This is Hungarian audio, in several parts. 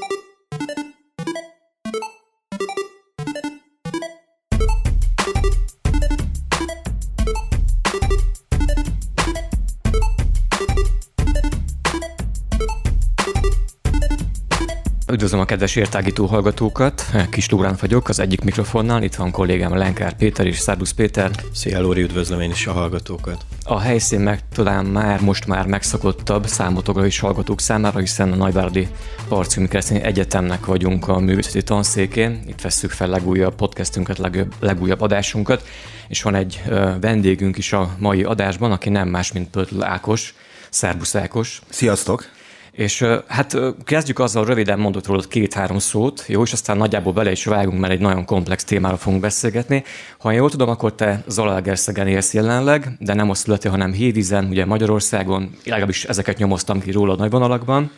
thank you. Üdvözlöm a kedves értágító hallgatókat, Kis Lórán vagyok, az egyik mikrofonnál, itt van kollégám Lenkár Péter és Szárbusz Péter. Szia Lóri, üdvözlöm én is a hallgatókat. A helyszín meg talán már most már megszakottabb számotokra is hallgatók számára, hiszen a Nagyvárdi Parciumi Keresztény Egyetemnek vagyunk a művészeti tanszékén. Itt vesszük fel legújabb podcastünket, legújabb, legújabb adásunkat, és van egy vendégünk is a mai adásban, aki nem más, mint Pötl Ákos, Szerbusz Ákos. Sziasztok! És hát kezdjük azzal, röviden mondott róla két-három szót, jó, és aztán nagyjából bele is vágunk, mert egy nagyon komplex témára fogunk beszélgetni. Ha jól tudom, akkor te Zalaegerszegen élsz jelenleg, de nem a születi, hanem Hévízen, ugye Magyarországon, legalábbis ezeket nyomoztam ki róla nagy vonalakban.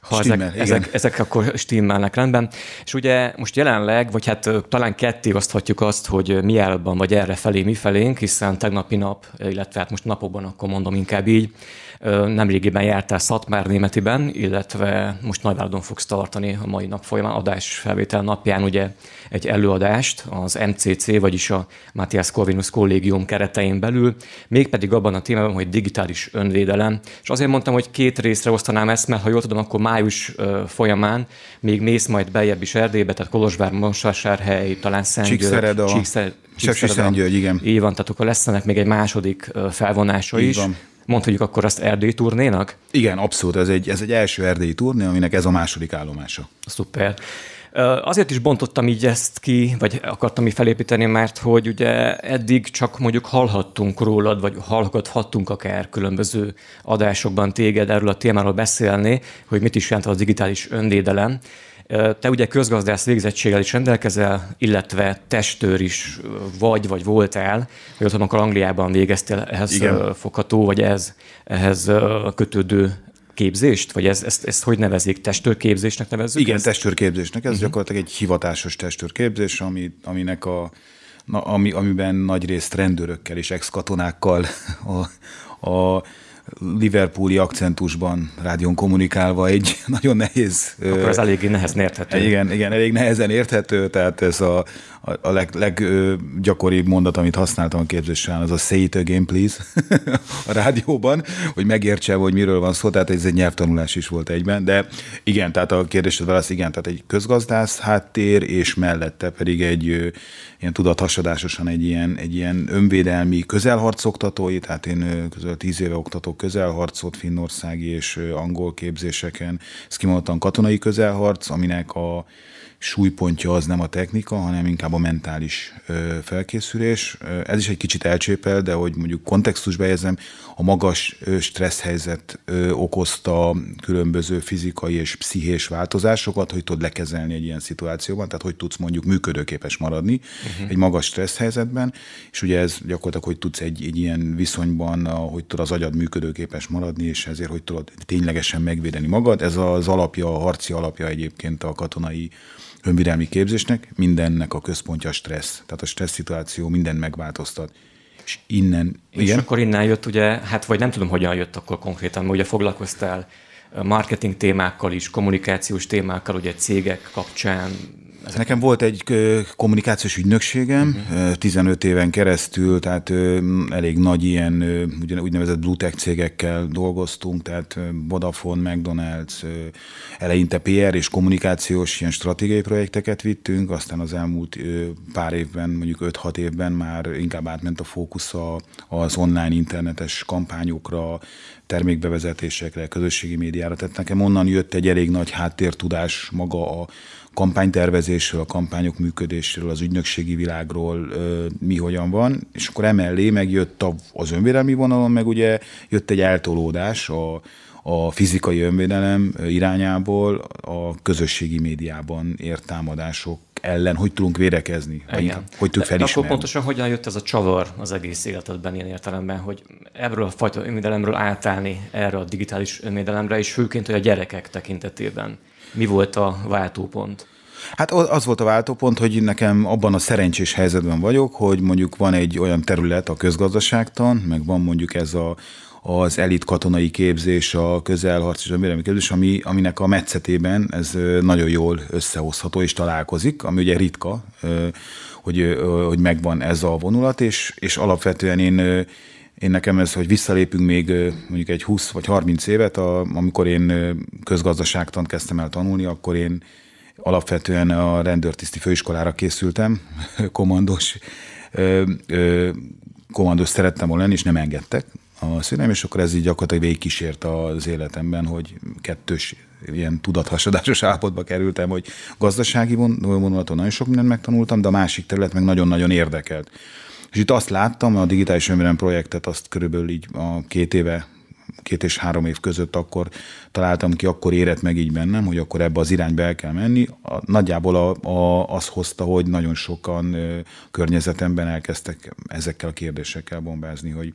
Ha Stimmel, ezek, ezek, ezek akkor stimmelnek rendben. És ugye most jelenleg, vagy hát talán ketté oszthatjuk azt, hogy mi elban vagy erre felé, mi felénk, hiszen tegnapi nap, illetve hát most napokban akkor mondom inkább így, Nemrégiben jártál Szatmár Németiben, illetve most Nagyváradon fogsz tartani a mai nap folyamán adásfelvétel napján ugye egy előadást az MCC, vagyis a Matthias Corvinus Kollégium keretein belül, mégpedig abban a témában, hogy digitális önvédelem. És azért mondtam, hogy két részre osztanám ezt, mert ha jól tudom, akkor május folyamán még mész majd bejebb is Erdélybe, tehát Kolozsvár, Monsásárhely, talán Szentgyörgy, Csíkszereda, Csíkszereda. igen. Így van, tehát akkor lesz ennek még egy második felvonása Így is. Van mondhatjuk akkor azt erdélyi turnénak? Igen, abszolút. Ez egy, ez egy első erdélyi turné, aminek ez a második állomása. Szuper. Azért is bontottam így ezt ki, vagy akartam így felépíteni, mert hogy ugye eddig csak mondjuk hallhattunk rólad, vagy hallgathattunk akár különböző adásokban téged erről a témáról beszélni, hogy mit is jelent a digitális önvédelem. Te ugye közgazdász végzettséggel is rendelkezel, illetve testőr is vagy, vagy voltál, hogy ott akkor Angliában végeztél ehhez Igen. fogható, vagy ez, ehhez kötődő képzést? Vagy ez, ezt, ezt hogy nevezik? Testőrképzésnek nevezzük? Igen, ezt? testőrképzésnek. Ez uh-huh. gyakorlatilag egy hivatásos testőrképzés, ami, aminek a, na, ami, amiben nagy részt rendőrökkel és ex-katonákkal a, a Liverpooli akcentusban rádión kommunikálva egy nagyon nehéz... Akkor ez eléggé nehezen érthető. Igen, igen, elég nehezen érthető, tehát ez a, a leg, leggyakoribb mondat, amit használtam a képzésen, az a say it again, please, a rádióban, hogy megértse, hogy miről van szó, tehát ez egy nyelvtanulás is volt egyben, de igen, tehát a kérdésed válasz, igen, tehát egy közgazdász háttér, és mellette pedig egy ilyen tudathasadásosan egy ilyen, egy ilyen önvédelmi közelharc oktatói, tehát én közel tíz éve oktatok közelharcot finnországi és angol képzéseken, ez kimondottan katonai közelharc, aminek a súlypontja az nem a technika, hanem inkább a mentális felkészülés. Ez is egy kicsit elcsépel, de hogy mondjuk kontextusba érzem, a magas stressz helyzet okozta különböző fizikai és pszichés változásokat, hogy tudod lekezelni egy ilyen szituációban, tehát hogy tudsz mondjuk működőképes maradni uh-huh. egy magas stressz helyzetben, és ugye ez gyakorlatilag, hogy tudsz egy, egy ilyen viszonyban, hogy tud az agyad működőképes maradni, és ezért, hogy tudod ténylegesen megvédeni magad. Ez az alapja, a harci alapja egyébként a katonai önvédelmi képzésnek, mindennek a központja a stressz. Tehát a stressz szituáció minden megváltoztat. És innen... És igen? akkor innen jött ugye, hát vagy nem tudom, hogyan jött akkor konkrétan, mert ugye foglalkoztál marketing témákkal is, kommunikációs témákkal, ugye cégek kapcsán, ezek... Nekem volt egy kommunikációs ügynökségem, uh-huh. 15 éven keresztül, tehát elég nagy ilyen úgynevezett blue tech cégekkel dolgoztunk, tehát Vodafone, McDonald's, eleinte PR és kommunikációs ilyen stratégiai projekteket vittünk, aztán az elmúlt pár évben, mondjuk 5-6 évben már inkább átment a fókusz az online internetes kampányokra, termékbevezetésekre, közösségi médiára. Tehát nekem onnan jött egy elég nagy háttértudás maga a kampánytervezésről, a kampányok működésről, az ügynökségi világról, mi hogyan van, és akkor emellé megjött az önvédelmi vonalon, meg ugye jött egy eltolódás a, a fizikai önvédelem irányából a közösségi médiában ért támadások ellen, hogy tudunk védekezni, vagy Igen. hogy tudunk felismerni. Akkor pontosan hogyan jött ez a csavar az egész életedben ilyen értelemben, hogy ebből a fajta önvédelemről átállni erre a digitális önvédelemre, és főként, hogy a gyerekek tekintetében mi volt a váltópont? Hát az volt a váltópont, hogy nekem abban a szerencsés helyzetben vagyok, hogy mondjuk van egy olyan terület, a közgazdaságtan, meg van mondjuk ez a, az elit katonai képzés, a közelharc és a mérelmi képzés, ami, aminek a metszetében ez nagyon jól összehozható és találkozik, ami ugye ritka, hogy, hogy megvan ez a vonulat, és, és alapvetően én én nekem ez, hogy visszalépünk még mondjuk egy 20 vagy 30 évet, a, amikor én közgazdaságtant kezdtem el tanulni, akkor én alapvetően a rendőrtiszti főiskolára készültem, komandos, komandos szerettem volna lenni, és nem engedtek a szüleim, és akkor ez így gyakorlatilag végigkísért az életemben, hogy kettős ilyen tudathasadásos állapotba kerültem, hogy gazdasági vonulaton nagyon sok mindent megtanultam, de a másik terület meg nagyon-nagyon érdekelt. És itt azt láttam, a digitális önvédelem projektet azt körülbelül így a két éve, két és három év között akkor találtam ki, akkor érett meg így bennem, hogy akkor ebbe az irányba el kell menni. Nagyjából a, a, az hozta, hogy nagyon sokan környezetemben elkezdtek ezekkel a kérdésekkel bombázni, hogy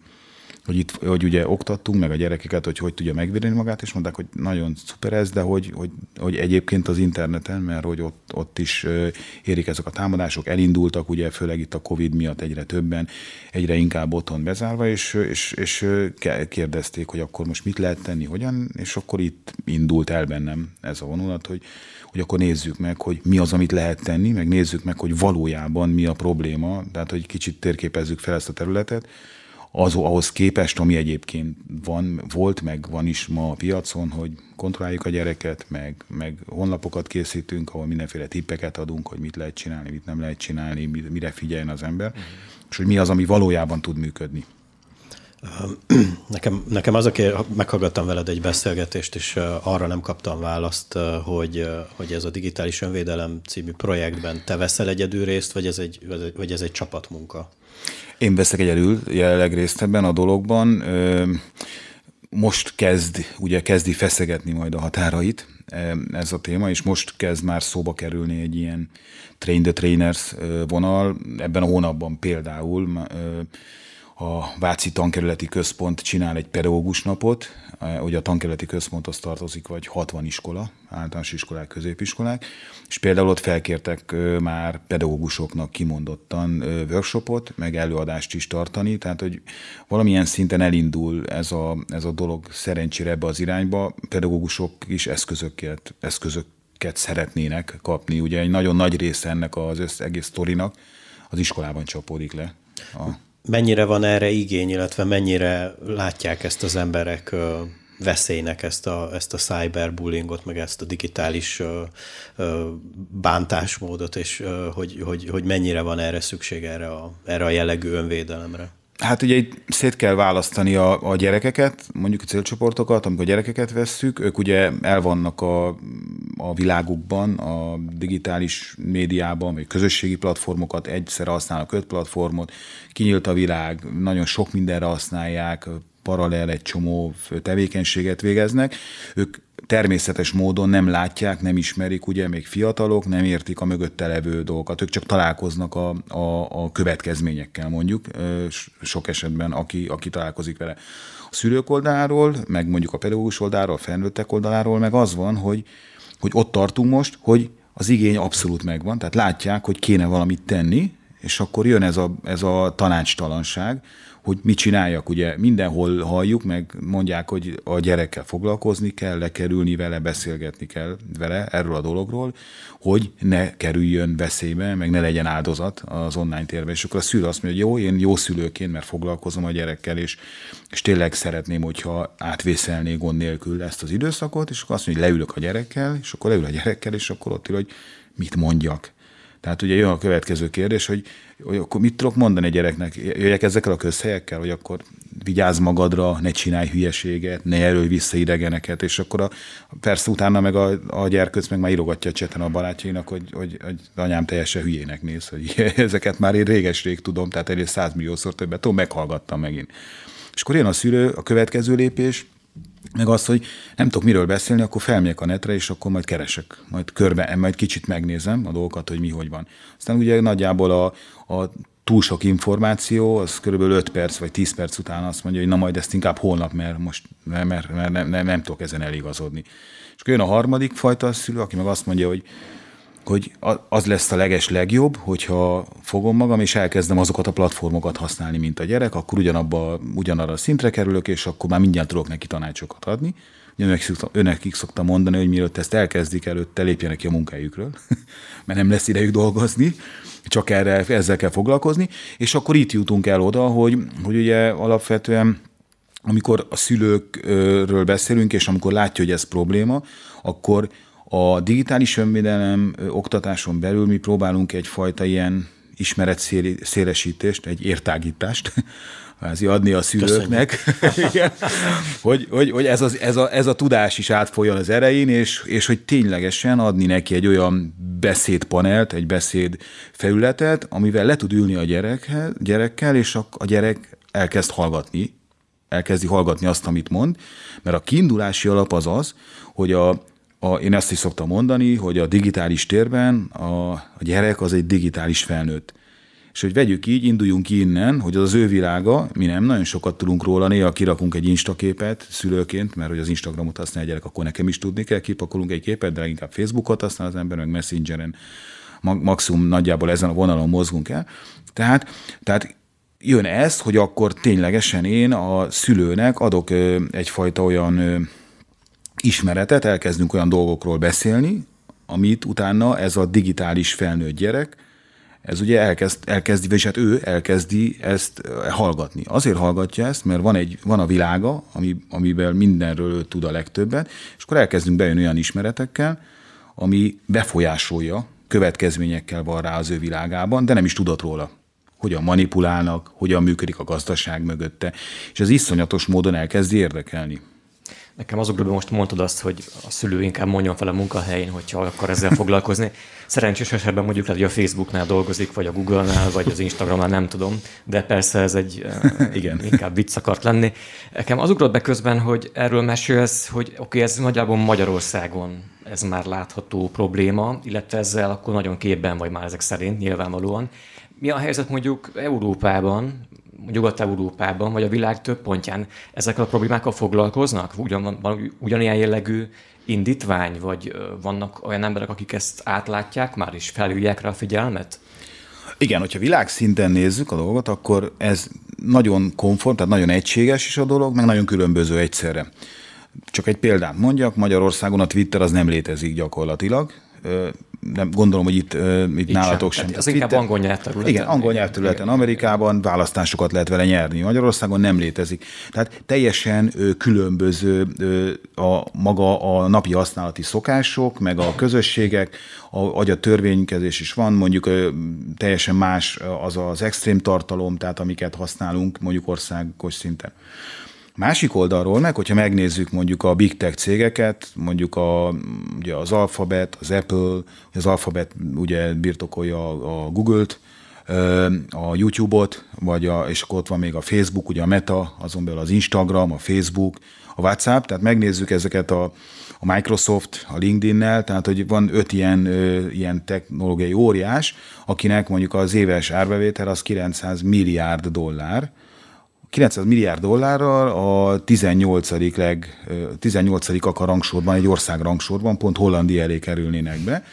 hogy itt, hogy ugye oktattunk meg a gyerekeket, hogy hogy tudja megvédeni magát, és mondták, hogy nagyon szuper ez, de hogy, hogy, hogy egyébként az interneten, mert hogy ott, ott is érik ezek a támadások, elindultak, ugye főleg itt a Covid miatt egyre többen, egyre inkább otthon bezárva, és, és, és kérdezték, hogy akkor most mit lehet tenni, hogyan, és akkor itt indult el bennem ez a vonulat, hogy, hogy akkor nézzük meg, hogy mi az, amit lehet tenni, meg nézzük meg, hogy valójában mi a probléma, tehát hogy kicsit térképezzük fel ezt a területet, az, ahhoz képest, ami egyébként van, volt, meg van is ma a piacon, hogy kontrolláljuk a gyereket, meg, meg honlapokat készítünk, ahol mindenféle tippeket adunk, hogy mit lehet csinálni, mit nem lehet csinálni, mire figyeljen az ember, uh-huh. és hogy mi az, ami valójában tud működni. Nekem, nekem az, aki meghallgattam veled egy beszélgetést, és arra nem kaptam választ, hogy, hogy ez a digitális önvédelem című projektben te veszel egyedül részt, vagy ez egy, vagy ez egy csapatmunka? Én veszek egyedül jelenleg részt ebben a dologban. Most kezd, ugye kezdi feszegetni majd a határait ez a téma, és most kezd már szóba kerülni egy ilyen train the trainers vonal. Ebben a hónapban például a Váci Tankerületi Központ csinál egy pedagógus napot, hogy a tankerületi központhoz tartozik vagy 60 iskola, általános iskolák, középiskolák, és például ott felkértek már pedagógusoknak kimondottan workshopot, meg előadást is tartani, tehát hogy valamilyen szinten elindul ez a, ez a dolog szerencsére ebbe az irányba, pedagógusok is eszközöket, eszközöket szeretnének kapni. Ugye egy nagyon nagy része ennek az össz, egész sztorinak az iskolában csapódik le. A mennyire van erre igény, illetve mennyire látják ezt az emberek veszélynek ezt a, ezt a cyberbullyingot, meg ezt a digitális bántásmódot, és hogy, hogy, hogy mennyire van erre szükség erre a, erre a jellegű önvédelemre? Hát ugye itt szét kell választani a, a gyerekeket, mondjuk a célcsoportokat, amikor a gyerekeket vesszük, ők ugye elvannak a, a világukban, a digitális médiában, vagy közösségi platformokat, egyszer használnak öt platformot, kinyílt a világ, nagyon sok mindenre használják, paralel egy csomó tevékenységet végeznek. Ők természetes módon nem látják, nem ismerik, ugye még fiatalok, nem értik a mögötte levő dolgokat, ők csak találkoznak a, a, a következményekkel mondjuk, sok esetben, aki, aki találkozik vele. A szülők oldaláról, meg mondjuk a pedagógus oldaláról, a felnőttek oldaláról, meg az van, hogy, hogy ott tartunk most, hogy az igény abszolút megvan, tehát látják, hogy kéne valamit tenni, és akkor jön ez a, ez a tanácstalanság, hogy mit csináljak. Ugye mindenhol halljuk, meg mondják, hogy a gyerekkel foglalkozni kell, lekerülni vele, beszélgetni kell vele erről a dologról, hogy ne kerüljön veszélybe, meg ne legyen áldozat az online térben. És akkor a szülő azt mondja, hogy jó, én jó szülőként, mert foglalkozom a gyerekkel, és, és tényleg szeretném, hogyha átvészelné gond nélkül ezt az időszakot, és akkor azt mondja, hogy leülök a gyerekkel, és akkor leül a gyerekkel, és akkor ott ül, hogy mit mondjak tehát ugye jön a következő kérdés, hogy, hogy akkor mit tudok mondani a gyereknek? Jöjjek ezekkel a közhelyekkel, hogy akkor vigyázz magadra, ne csinálj hülyeséget, ne jelölj vissza idegeneket, és akkor a, persze utána meg a, a gyerkőc meg már írogatja a cseten a barátjainak, hogy, hogy, hogy anyám teljesen hülyének néz, hogy ezeket már én réges-rég tudom, tehát egy százmilliószor többet tudom, meghallgattam megint. És akkor jön a szülő, a következő lépés, meg az, hogy nem tudok miről beszélni, akkor felmegyek a netre, és akkor majd keresek, majd körbe, majd kicsit megnézem a dolgokat, hogy mi hogy van. Aztán ugye nagyjából a, a túl sok információ, az körülbelül 5 perc vagy 10 perc után azt mondja, hogy na majd ezt inkább holnap, mert most mert, mert, mert nem, nem, nem tudok ezen eligazodni. És akkor jön a harmadik fajta szülő, aki meg azt mondja, hogy hogy az lesz a leges legjobb, hogyha fogom magam, és elkezdem azokat a platformokat használni, mint a gyerek, akkor ugyanabba, ugyanarra a szintre kerülök, és akkor már mindjárt tudok neki tanácsokat adni. Önnek szokta, önnek szokta mondani, hogy mielőtt ezt elkezdik, előtte lépjenek ki a munkájukról, mert nem lesz idejük dolgozni, csak erre, ezzel kell foglalkozni, és akkor itt jutunk el oda, hogy, hogy ugye alapvetően amikor a szülőkről beszélünk, és amikor látja, hogy ez probléma, akkor a digitális önvédelem oktatáson belül mi próbálunk egyfajta ilyen ismeret szélesítést, egy értágítást kvázi adni a szülőknek, Igen, hogy, hogy, hogy ez, az, ez, a, ez a tudás is átfoljon az erején, és, és hogy ténylegesen adni neki egy olyan beszédpanelt, egy beszéd felületet, amivel le tud ülni a gyerekhez, gyerekkel, és a, a gyerek elkezd hallgatni, elkezdi hallgatni azt, amit mond, mert a kiindulási alap az az, hogy a, a, én ezt is szoktam mondani, hogy a digitális térben a, a gyerek az egy digitális felnőtt. És hogy vegyük így, induljunk ki innen, hogy az az ő világa, mi nem, nagyon sokat tudunk róla, néha kirakunk egy instaképet szülőként, mert hogy az Instagramot használja a gyerek, akkor nekem is tudni kell, kipakolunk egy képet, de leginkább Facebookot használ az ember, meg Messengeren, maximum nagyjából ezen a vonalon mozgunk el. Tehát, tehát jön ez, hogy akkor ténylegesen én a szülőnek adok egyfajta olyan ismeretet, elkezdünk olyan dolgokról beszélni, amit utána ez a digitális felnőtt gyerek, ez ugye elkezd, elkezdi, vagyis hát ő elkezdi ezt hallgatni. Azért hallgatja ezt, mert van, egy, van a világa, ami, amiben mindenről ő tud a legtöbbet, és akkor elkezdünk bejönni olyan ismeretekkel, ami befolyásolja, következményekkel van rá az ő világában, de nem is tudott róla hogyan manipulálnak, hogyan működik a gazdaság mögötte, és ez iszonyatos módon elkezdi érdekelni. Nekem azokról most mondtad azt, hogy a szülő inkább mondjon fel a munkahelyén, hogyha akar ezzel foglalkozni. Szerencsés esetben mondjuk lehet, hogy a Facebooknál dolgozik, vagy a Google-nál, vagy az Instagramnál, nem tudom, de persze ez egy Igen. inkább vicc akart lenni. Nekem az ugrott be közben, hogy erről mesélsz, hogy oké, okay, ez nagyjából Magyarországon ez már látható probléma, illetve ezzel akkor nagyon képben vagy már ezek szerint nyilvánvalóan. Mi a helyzet mondjuk Európában, Nyugat-Európában, vagy a világ több pontján ezekkel a problémákkal foglalkoznak? Ugyan, van ugyanilyen jellegű indítvány, vagy vannak olyan emberek, akik ezt átlátják már, és felhívják rá a figyelmet? Igen, hogyha világszinten nézzük a dolgot, akkor ez nagyon komfort, tehát nagyon egységes is a dolog, meg nagyon különböző egyszerre. Csak egy példát mondjak, Magyarországon a Twitter az nem létezik gyakorlatilag, nem gondolom, hogy itt, itt, itt nálatok sem. sem. Az inkább angol nyelvterületen. Igen, angol nyelvterületen. Amerikában választásokat lehet vele nyerni. Magyarországon nem létezik. Tehát teljesen különböző a maga a napi használati szokások, meg a közösségek, a, a törvénykezés is van, mondjuk teljesen más az az extrém tartalom, tehát amiket használunk mondjuk országos szinten. Másik oldalról meg, hogyha megnézzük mondjuk a big tech cégeket, mondjuk a, ugye az Alphabet, az Apple, az Alphabet ugye birtokolja a Google-t, a YouTube-ot, vagy a, és akkor ott van még a Facebook, ugye a Meta, azon belül az Instagram, a Facebook, a WhatsApp, tehát megnézzük ezeket a, a Microsoft, a LinkedIn-nel, tehát hogy van öt ilyen, ö, ilyen technológiai óriás, akinek mondjuk az éves árbevétel az 900 milliárd dollár, 900 milliárd dollárral a 18. leg, 18 a rangsorban, egy ország rangsorban, pont Hollandia elé kerülnének be.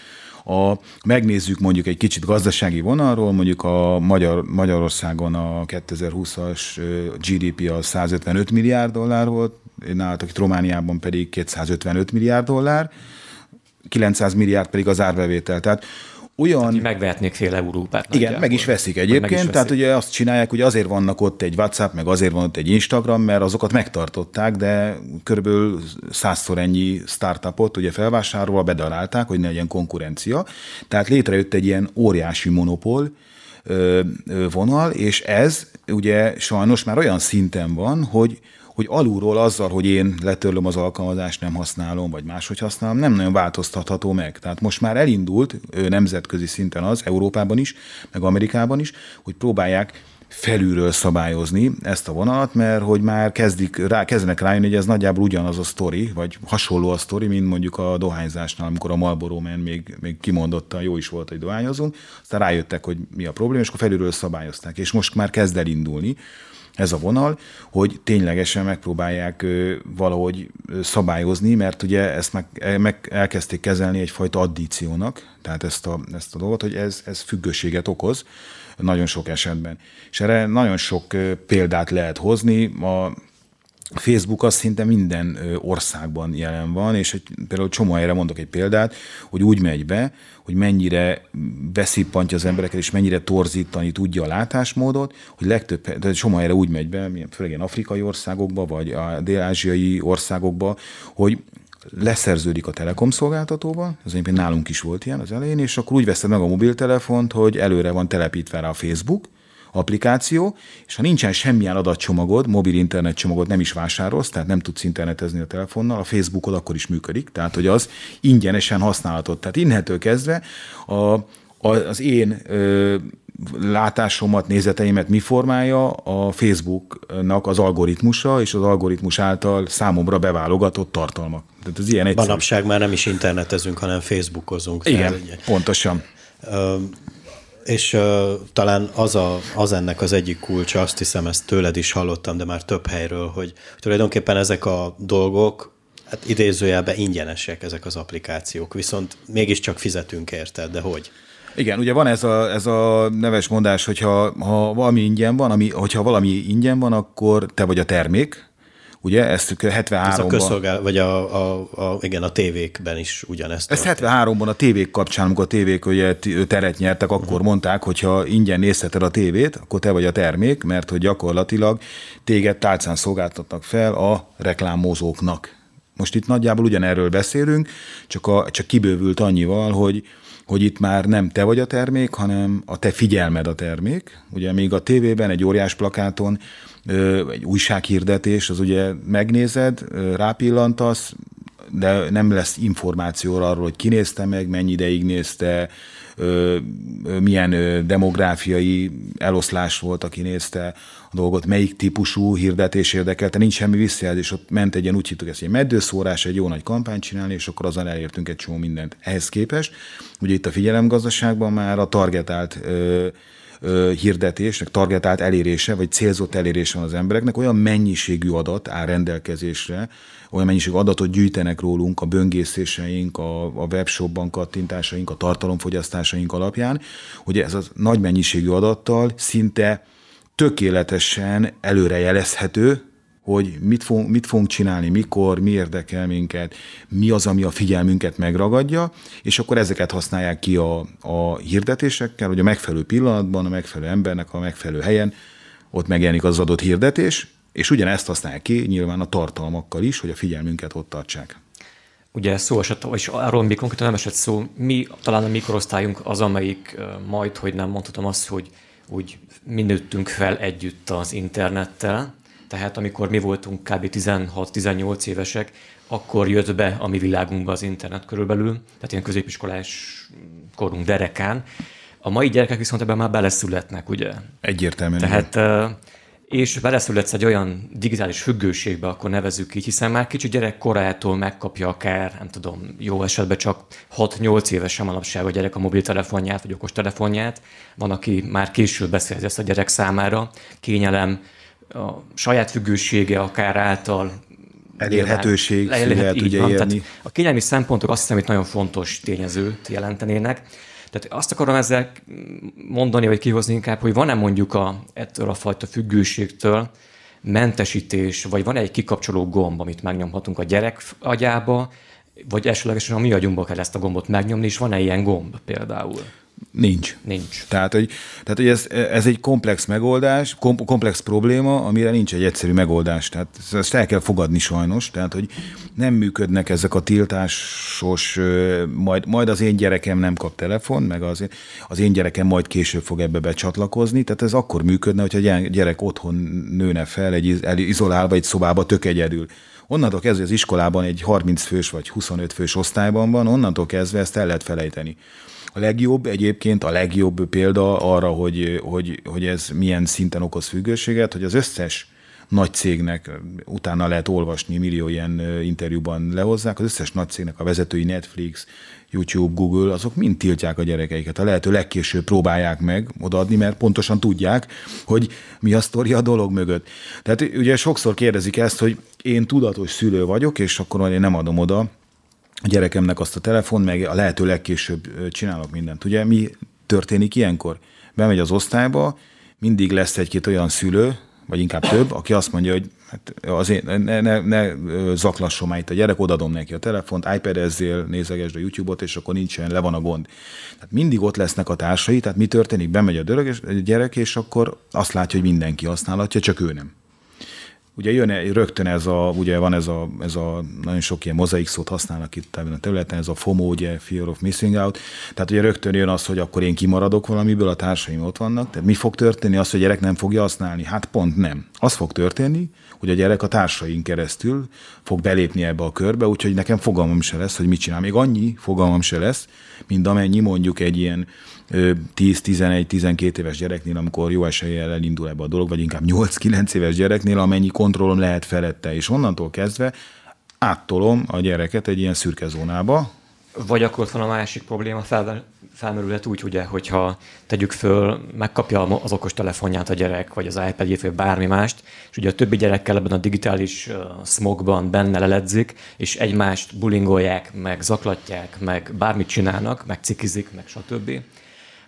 A, megnézzük mondjuk egy kicsit gazdasági vonalról, mondjuk a Magyar, Magyarországon a 2020-as GDP a 155 milliárd dollár volt, nálatok itt Romániában pedig 255 milliárd dollár, 900 milliárd pedig az árbevétel. Tehát olyan... Tehát, megvehetnék fél Európát. Igen, meg is veszik egyébként, meg is veszik. tehát ugye azt csinálják, hogy azért vannak ott egy WhatsApp, meg azért van ott egy Instagram, mert azokat megtartották, de körülbelül százszor ennyi startupot ugye felvásárolva bedarálták, hogy ne legyen konkurencia. Tehát létrejött egy ilyen óriási monopól, vonal, és ez ugye sajnos már olyan szinten van, hogy hogy alulról azzal, hogy én letörlöm az alkalmazást, nem használom, vagy máshogy használom, nem nagyon változtatható meg. Tehát most már elindult nemzetközi szinten az, Európában is, meg Amerikában is, hogy próbálják felülről szabályozni ezt a vonalat, mert hogy már kezdik, rá, kezdenek rájönni, hogy ez nagyjából ugyanaz a sztori, vagy hasonló a sztori, mint mondjuk a dohányzásnál, amikor a Marlboro Man még, még kimondottan jó is volt, hogy dohányozunk, aztán rájöttek, hogy mi a probléma, és akkor felülről szabályozták, és most már kezd elindulni ez a vonal, hogy ténylegesen megpróbálják valahogy szabályozni, mert ugye ezt meg, meg elkezdték kezelni egyfajta addíciónak, tehát ezt a, ezt a dolgot, hogy ez, ez függőséget okoz nagyon sok esetben. És erre nagyon sok példát lehet hozni. A Facebook az szinte minden országban jelen van, és egy, például csomó helyre mondok egy példát, hogy úgy megy be, hogy mennyire beszippantja az embereket, és mennyire torzítani tudja a látásmódot, hogy legtöbb, de csomó helyre úgy megy be, főleg ilyen afrikai országokba, vagy a dél-ázsiai országokba, hogy leszerződik a telekom szolgáltatóba, ez egyébként nálunk is volt ilyen az elején, és akkor úgy veszed meg a mobiltelefont, hogy előre van telepítve rá a Facebook, applikáció, és ha nincsen semmilyen adatcsomagod, mobil internet csomagod nem is vásárolsz, tehát nem tudsz internetezni a telefonnal, a Facebookod akkor is működik, tehát hogy az ingyenesen használhatod. Tehát innentől kezdve a, az én ö, látásomat, nézeteimet mi formálja a Facebooknak az algoritmusa, és az algoritmus által számomra beválogatott tartalmak. Tehát ez ilyen egyszerű. Manapság már nem is internetezünk, hanem Facebookozunk. Igen, tehát, pontosan. Ö, és uh, talán az, a, az ennek az egyik kulcsa, azt hiszem, ezt tőled is hallottam, de már több helyről, hogy tulajdonképpen ezek a dolgok, hát idézőjelben ingyenesek ezek az applikációk, viszont mégiscsak fizetünk érte, de hogy? Igen, ugye van ez a, ez a neves mondás, hogyha ha valami ingyen van, ami, hogyha valami ingyen van, akkor te vagy a termék, ugye? Ezt 73-ban... Ez a közszolgál, vagy a, a, a, igen, a tévékben is ugyanezt. Ez 73-ban a tévék kapcsán, amikor a tévék ugye teret nyertek, akkor uh-huh. mondták, hogy ha ingyen nézheted a tévét, akkor te vagy a termék, mert hogy gyakorlatilag téged tálcán szolgáltatnak fel a reklámozóknak. Most itt nagyjából ugyanerről beszélünk, csak, a, csak kibővült annyival, hogy, hogy itt már nem te vagy a termék, hanem a te figyelmed a termék. Ugye még a tévében egy óriás plakáton egy újsághirdetés, az ugye megnézed, rápillantasz, de nem lesz információ arról, hogy ki nézte meg, mennyi ideig nézte, milyen demográfiai eloszlás volt, aki nézte dolgot, melyik típusú hirdetés érdekelte, nincs semmi visszajelzés, ott ment egy ilyen, úgy hittük ezt, egy meddőszórás, egy jó nagy kampányt csinálni, és akkor azon elértünk egy csomó mindent. Ehhez képest, ugye itt a figyelemgazdaságban már a targetált hirdetésnek, targetált elérése, vagy célzott elérése van az embereknek, olyan mennyiségű adat áll rendelkezésre, olyan mennyiségű adatot gyűjtenek rólunk a böngészéseink, a, a webshopban kattintásaink, a tartalomfogyasztásaink alapján, hogy ez a nagy mennyiségű adattal szinte tökéletesen előrejelezhető, hogy mit fogunk, mit fogunk csinálni, mikor, mi érdekel minket, mi az, ami a figyelmünket megragadja, és akkor ezeket használják ki a, a hirdetésekkel, hogy a megfelelő pillanatban, a megfelelő embernek, a megfelelő helyen ott megjelenik az adott hirdetés, és ugyanezt használják ki nyilván a tartalmakkal is, hogy a figyelmünket ott tartsák. Ugye szó esett, és arról mi konkrétan nem esett szó, mi talán a mikorosztályunk az, amelyik majd, hogy nem mondhatom azt, hogy úgy mi nőttünk fel együtt az internettel, tehát amikor mi voltunk kb. 16-18 évesek, akkor jött be a mi világunkba az internet körülbelül, tehát ilyen középiskolás korunk derekán. A mai gyerekek viszont ebben már beleszületnek, ugye? Egyértelműen. Tehát, és beleszületsz egy olyan digitális függőségbe, akkor nevezük így, hiszen már kicsi gyerek korától megkapja akár, nem tudom, jó esetben csak 6-8 évesen manapság a gyerek a mobiltelefonját, vagy okostelefonját. Van, aki már később beszélzi ezt a gyerek számára. Kényelem, a saját függősége akár által elérhetőség lehet, lehet ugye van. érni. Tehát a kényelmi szempontok azt hiszem, hogy nagyon fontos tényezőt jelentenének. Tehát azt akarom ezzel mondani, vagy kihozni inkább, hogy van-e mondjuk a, ettől a fajta függőségtől mentesítés, vagy van -e egy kikapcsoló gomb, amit megnyomhatunk a gyerek agyába, vagy elsőlegesen a mi agyunkba kell ezt a gombot megnyomni, és van-e ilyen gomb például? Nincs. Nincs. Tehát, hogy, tehát, hogy ez, ez egy komplex megoldás, kom, komplex probléma, amire nincs egy egyszerű megoldás. Tehát ezt el kell fogadni sajnos. Tehát, hogy nem működnek ezek a tiltásos, majd, majd az én gyerekem nem kap telefon, meg az, az én gyerekem majd később fog ebbe becsatlakozni. Tehát ez akkor működne, hogyha a gyerek otthon nőne fel, egy izolálva egy szobába tök egyedül. Onnantól kezdve az iskolában egy 30 fős vagy 25 fős osztályban van, onnantól kezdve ezt el lehet felejteni. A legjobb egyébként, a legjobb példa arra, hogy, hogy, hogy ez milyen szinten okoz függőséget, hogy az összes nagy cégnek, utána lehet olvasni, millió ilyen interjúban lehozzák, az összes nagy cégnek a vezetői Netflix, YouTube, Google, azok mind tiltják a gyerekeiket. A lehető legkésőbb próbálják meg odaadni, mert pontosan tudják, hogy mi a sztori a dolog mögött. Tehát ugye sokszor kérdezik ezt, hogy én tudatos szülő vagyok, és akkor én nem adom oda a gyerekemnek azt a telefon, meg a lehető legkésőbb csinálok mindent. Ugye mi történik ilyenkor? Bemegy az osztályba, mindig lesz egy-két olyan szülő, vagy inkább több, aki azt mondja, hogy hát azért ne, ne, ne zaklasson már itt a gyerek, odadom neki a telefont, iPad-ezzél, nézegesd a YouTube-ot, és akkor nincsen, le van a gond. Tehát mindig ott lesznek a társai, tehát mi történik? Bemegy a, gyerek, és akkor azt látja, hogy mindenki használhatja, csak ő nem. Ugye jön rögtön ez a, ugye van ez a, ez a nagyon sok ilyen mozaik szót használnak itt ebben a területen, ez a FOMO, ugye, Fear of Missing Out. Tehát ugye rögtön jön az, hogy akkor én kimaradok valamiből, a társaim ott vannak. Tehát mi fog történni? Az, hogy a gyerek nem fogja használni? Hát pont nem. Az fog történni, hogy a gyerek a társain keresztül fog belépni ebbe a körbe, úgyhogy nekem fogalmam se lesz, hogy mit csinál. Még annyi fogalmam se lesz, mint amennyi mondjuk egy ilyen 10-11-12 éves gyereknél, amikor jó eséllyel elindul ebbe a dolog, vagy inkább 8-9 éves gyereknél, amennyi kontrollom lehet felette, és onnantól kezdve áttolom a gyereket egy ilyen szürke zónába. Vagy akkor ott van a másik probléma, fel, felmerülhet úgy, ugye, hogyha tegyük föl, megkapja az okos telefonját a gyerek, vagy az iPad-jét, vagy bármi mást, és ugye a többi gyerekkel ebben a digitális smogban benne leledzik, és egymást bulingolják, meg zaklatják, meg bármit csinálnak, meg cikizik, meg stb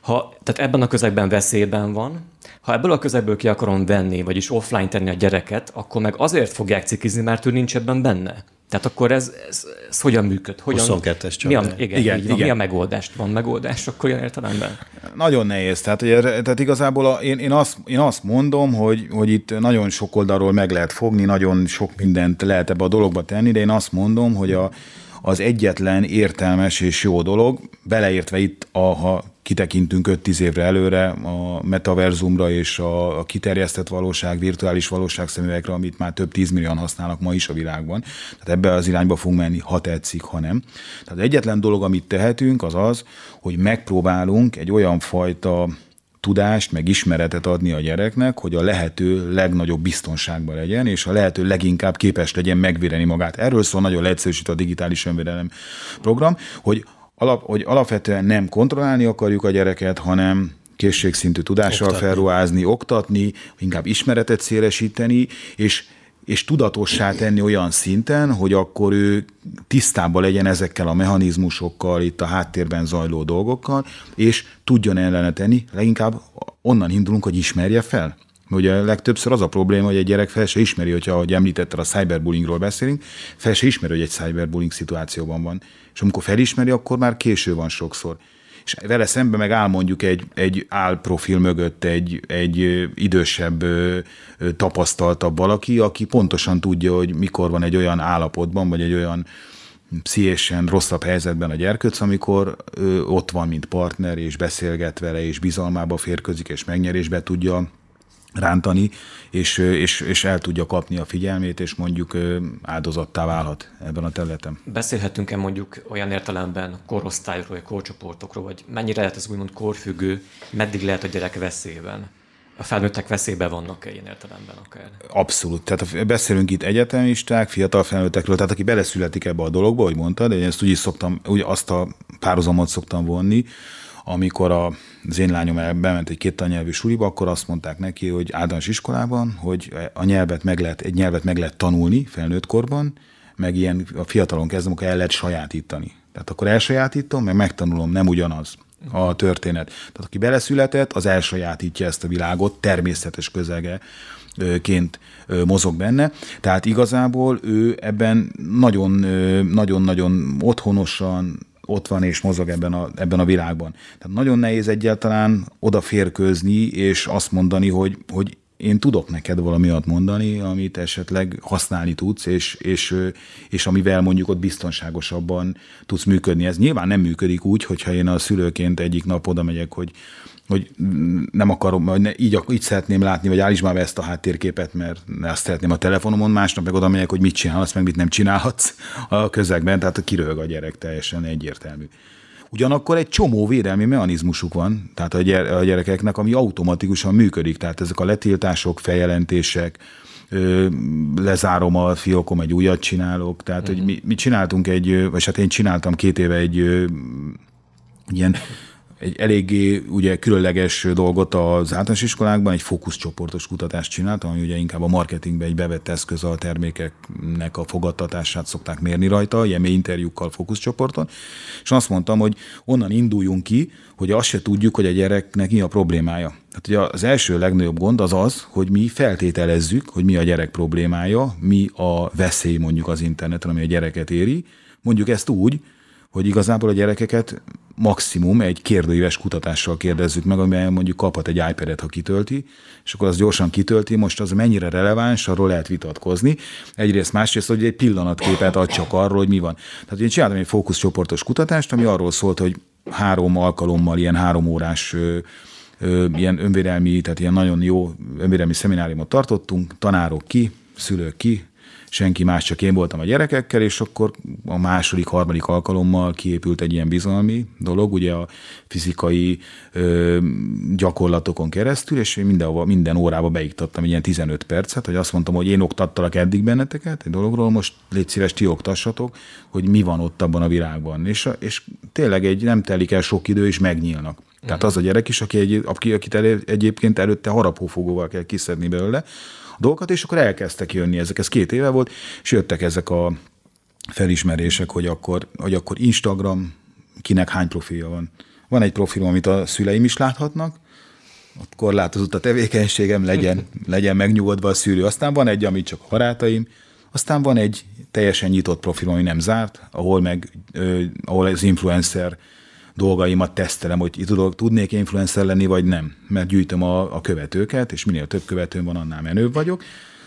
ha, tehát ebben a közegben veszélyben van, ha ebből a közegből ki akarom venni, vagyis offline tenni a gyereket, akkor meg azért fogják cikizni, mert ő nincs ebben benne. Tehát akkor ez, ez, ez hogyan működ? Hogyan, 22-es csak. Mi a, igen, igen, igen. mi a megoldás? Van megoldás akkor ilyen értelemben? Nagyon nehéz. Tehát, ugye, tehát igazából a, én, én, azt, én azt mondom, hogy, hogy itt nagyon sok oldalról meg lehet fogni, nagyon sok mindent lehet ebbe a dologba tenni, de én azt mondom, hogy a, az egyetlen értelmes és jó dolog, beleértve itt, a, ha kitekintünk 5-10 évre előre a metaverzumra és a, a kiterjesztett valóság, virtuális valóság szemüvegre, amit már több tízmillióan használnak ma is a világban. Tehát ebbe az irányba fogunk menni, ha tetszik, ha nem. Tehát egyetlen dolog, amit tehetünk, az az, hogy megpróbálunk egy olyan fajta tudást, meg ismeretet adni a gyereknek, hogy a lehető legnagyobb biztonságban legyen, és a lehető leginkább képes legyen megvédeni magát. Erről szól nagyon leegyszerűsít a digitális önvédelem program, hogy, alap, hogy alapvetően nem kontrollálni akarjuk a gyereket, hanem készségszintű tudással oktatni. felruházni, oktatni, inkább ismeretet szélesíteni, és és tudatossá tenni olyan szinten, hogy akkor ő tisztában legyen ezekkel a mechanizmusokkal, itt a háttérben zajló dolgokkal, és tudjon ellene tenni, leginkább onnan indulunk, hogy ismerje fel. Ugye legtöbbször az a probléma, hogy egy gyerek fel se ismeri, hogyha, ahogy említetted, a cyberbullyingról beszélünk, fel se ismeri, hogy egy cyberbullying szituációban van. És amikor felismeri, akkor már késő van sokszor és vele szembe meg áll mondjuk egy, egy álprofil mögött egy, egy idősebb, tapasztaltabb valaki, aki pontosan tudja, hogy mikor van egy olyan állapotban, vagy egy olyan pszichésen rosszabb helyzetben a gyerkőc, amikor ő ott van, mint partner, és beszélget vele, és bizalmába férközik, és megnyerésbe tudja rántani, és, és, és el tudja kapni a figyelmét, és mondjuk áldozattá válhat ebben a területen. Beszélhetünk-e mondjuk olyan értelemben korosztályokról, vagy korcsoportokról, vagy mennyire lehet ez úgymond korfüggő, meddig lehet a gyerek veszélyben? A felnőttek veszélybe vannak-e ilyen értelemben akár? Abszolút. Tehát beszélünk itt egyetemisták, fiatal felnőttekről, tehát aki beleszületik ebbe a dologba, hogy mondtad, én ezt úgy is szoktam, úgy azt a párhuzamot szoktam vonni, amikor a, az én lányom bement egy két nyelvű suliba, akkor azt mondták neki, hogy általános iskolában, hogy a nyelvet meg lehet, egy nyelvet meg lehet tanulni felnőtt korban, meg ilyen a fiatalon kezdem, akkor el lehet sajátítani. Tehát akkor elsajátítom, meg megtanulom, nem ugyanaz a történet. Tehát aki beleszületett, az elsajátítja ezt a világot, természetes közege ként mozog benne. Tehát igazából ő ebben nagyon-nagyon otthonosan, ott van és mozog ebben a, ebben a világban. Tehát nagyon nehéz egyáltalán odaférkőzni, és azt mondani, hogy, hogy én tudok neked valami olyat mondani, amit esetleg használni tudsz, és, és, és amivel mondjuk ott biztonságosabban tudsz működni. Ez nyilván nem működik úgy, hogyha én a szülőként egyik nap oda megyek, hogy hogy nem akarom, hogy ne, így, így szeretném látni, vagy állítsd már be ezt a háttérképet, mert azt szeretném a telefonomon, másnap meg oda megyek, hogy mit csinálhatsz, meg mit nem csinálhatsz a közegben, tehát a kiröhög a gyerek teljesen egyértelmű. Ugyanakkor egy csomó védelmi mechanizmusuk van, tehát a gyerekeknek, ami automatikusan működik, tehát ezek a letiltások, feljelentések, ö, lezárom a fiókom, egy újat csinálok. Tehát, uh-huh. hogy mi, mi csináltunk egy, vagy hát én csináltam két éve egy ö, ilyen egy eléggé ugye különleges dolgot az általános iskolákban, egy fókuszcsoportos kutatást csináltam, ami ugye inkább a marketingbe egy bevett eszköz a termékeknek a fogadtatását szokták mérni rajta, ilyen mély interjúkkal fókuszcsoporton, és azt mondtam, hogy onnan induljunk ki, hogy azt se tudjuk, hogy a gyereknek mi a problémája. Tehát ugye az első legnagyobb gond az az, hogy mi feltételezzük, hogy mi a gyerek problémája, mi a veszély mondjuk az interneten, ami a gyereket éri, mondjuk ezt úgy, hogy igazából a gyerekeket maximum egy kérdőíves kutatással kérdezzük meg, amiben mondjuk kaphat egy iPad-et, ha kitölti, és akkor az gyorsan kitölti, most az mennyire releváns, arról lehet vitatkozni. Egyrészt, másrészt, hogy egy pillanatképet ad csak arról, hogy mi van. Tehát én csináltam egy fókuszcsoportos kutatást, ami arról szólt, hogy három alkalommal, ilyen három órás ilyen önvédelmi, tehát ilyen nagyon jó önvédelmi szemináriumot tartottunk, tanárok ki, szülők ki, senki más, csak én voltam a gyerekekkel, és akkor a második, harmadik alkalommal kiépült egy ilyen bizalmi dolog, ugye a fizikai ö, gyakorlatokon keresztül, és én minden, minden órába beiktattam egy ilyen 15 percet, hogy azt mondtam, hogy én oktattalak eddig benneteket egy dologról, most légy szíves, ti oktassatok, hogy mi van ott abban a világban. És, és tényleg egy nem telik el sok idő, és megnyílnak. Tehát az a gyerek is, aki, egy, aki akit egyébként előtte harapófogóval kell kiszedni belőle, dolgokat, és akkor elkezdtek jönni ezek. Ez két éve volt, és jöttek ezek a felismerések, hogy akkor, hogy akkor Instagram kinek hány profilja van. Van egy profilom, amit a szüleim is láthatnak, ott korlátozott a tevékenységem, legyen, legyen megnyugodva a szűrő. Aztán van egy, amit csak a barátaim, aztán van egy teljesen nyitott profilom, ami nem zárt, ahol meg, ö, ahol az influencer dolgaimat tesztelem, hogy tudok, tudnék influencer lenni, vagy nem. Mert gyűjtöm a, a követőket, és minél több követőm van, annál menőbb vagyok.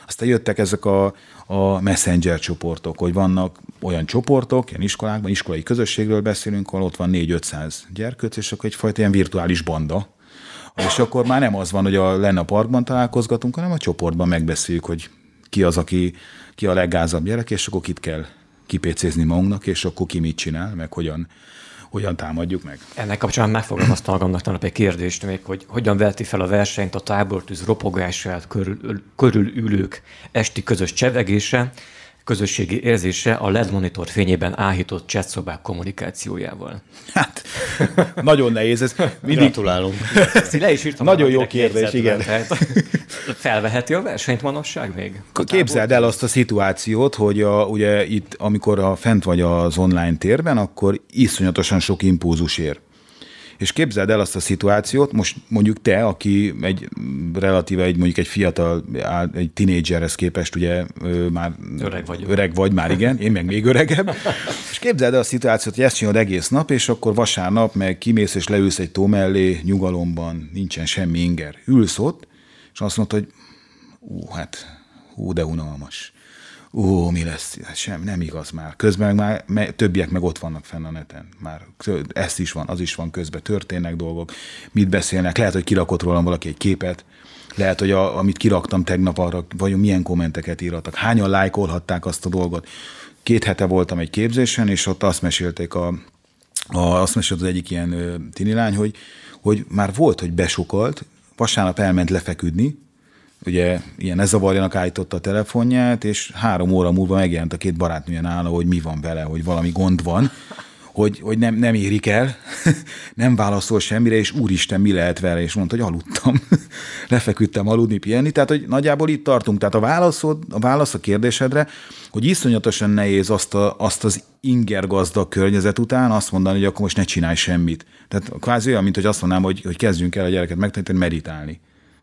Aztán jöttek ezek a, a messenger csoportok, hogy vannak olyan csoportok, ilyen iskolákban, iskolai közösségről beszélünk, ahol ott van 4-500 gyerkőc, és akkor egyfajta ilyen virtuális banda. És akkor már nem az van, hogy a lenne a parkban találkozgatunk, hanem a csoportban megbeszéljük, hogy ki az, aki ki a leggázabb gyerek, és akkor kit kell kipécézni magunknak, és akkor ki mit csinál, meg hogyan hogyan támadjuk meg. Ennek kapcsán megfogalmaztam magamnak tanap egy kérdést még, hogy hogyan veti fel a versenyt a tábortűz ropogását körül, körülülők esti közös csevegése, közösségi érzése a LED monitor fényében áhított chatszobák kommunikációjával? Hát, nagyon nehéz ez. Mindig... Gratulálunk. Ezt le is írtam. Nagyon jó kérdés, igen. Tehát felveheti a versenyt manapság még? Képzeld el azt a szituációt, hogy a, ugye itt, amikor a fent vagy az online térben, akkor iszonyatosan sok impulzus ér. És képzeld el azt a szituációt, most mondjuk te, aki egy relatíve egy mondjuk egy fiatal, egy tinédzserhez képest ugye már öreg vagy. öreg vagy már, igen, én meg még öregebb. És képzeld el a szituációt, hogy ezt csinálod egész nap, és akkor vasárnap meg kimész és leülsz egy tó mellé, nyugalomban, nincsen semmi inger. Ülsz ott, és azt mondod, hogy ú, hát, hú, de unalmas ó, mi lesz, hát sem, nem igaz már. Közben már többiek meg ott vannak fenn a neten. Már ezt is van, az is van közben, történnek dolgok, mit beszélnek, lehet, hogy kirakott rólam valaki egy képet, lehet, hogy a, amit kiraktam tegnap arra, vagy milyen kommenteket írtak, hányan lájkolhatták azt a dolgot. Két hete voltam egy képzésen, és ott azt mesélték a, a azt mesélt az egyik ilyen ö, tini lány, hogy, hogy már volt, hogy besukalt, vasárnap elment lefeküdni, ugye ilyen ne zavarjanak állította a telefonját, és három óra múlva megjelent a két barátnője nála, hogy mi van vele, hogy valami gond van, hogy, hogy nem, nem érik el, nem válaszol semmire, és úristen, mi lehet vele, és mondta, hogy aludtam, lefeküdtem aludni, pihenni, tehát hogy nagyjából itt tartunk. Tehát a, válaszod, a válasz a kérdésedre, hogy iszonyatosan nehéz azt, a, azt az inger gazdag környezet után azt mondani, hogy akkor most ne csinálj semmit. Tehát kvázi olyan, mint hogy azt mondanám, hogy, hogy kezdjünk el a gyereket megtanítani meditálni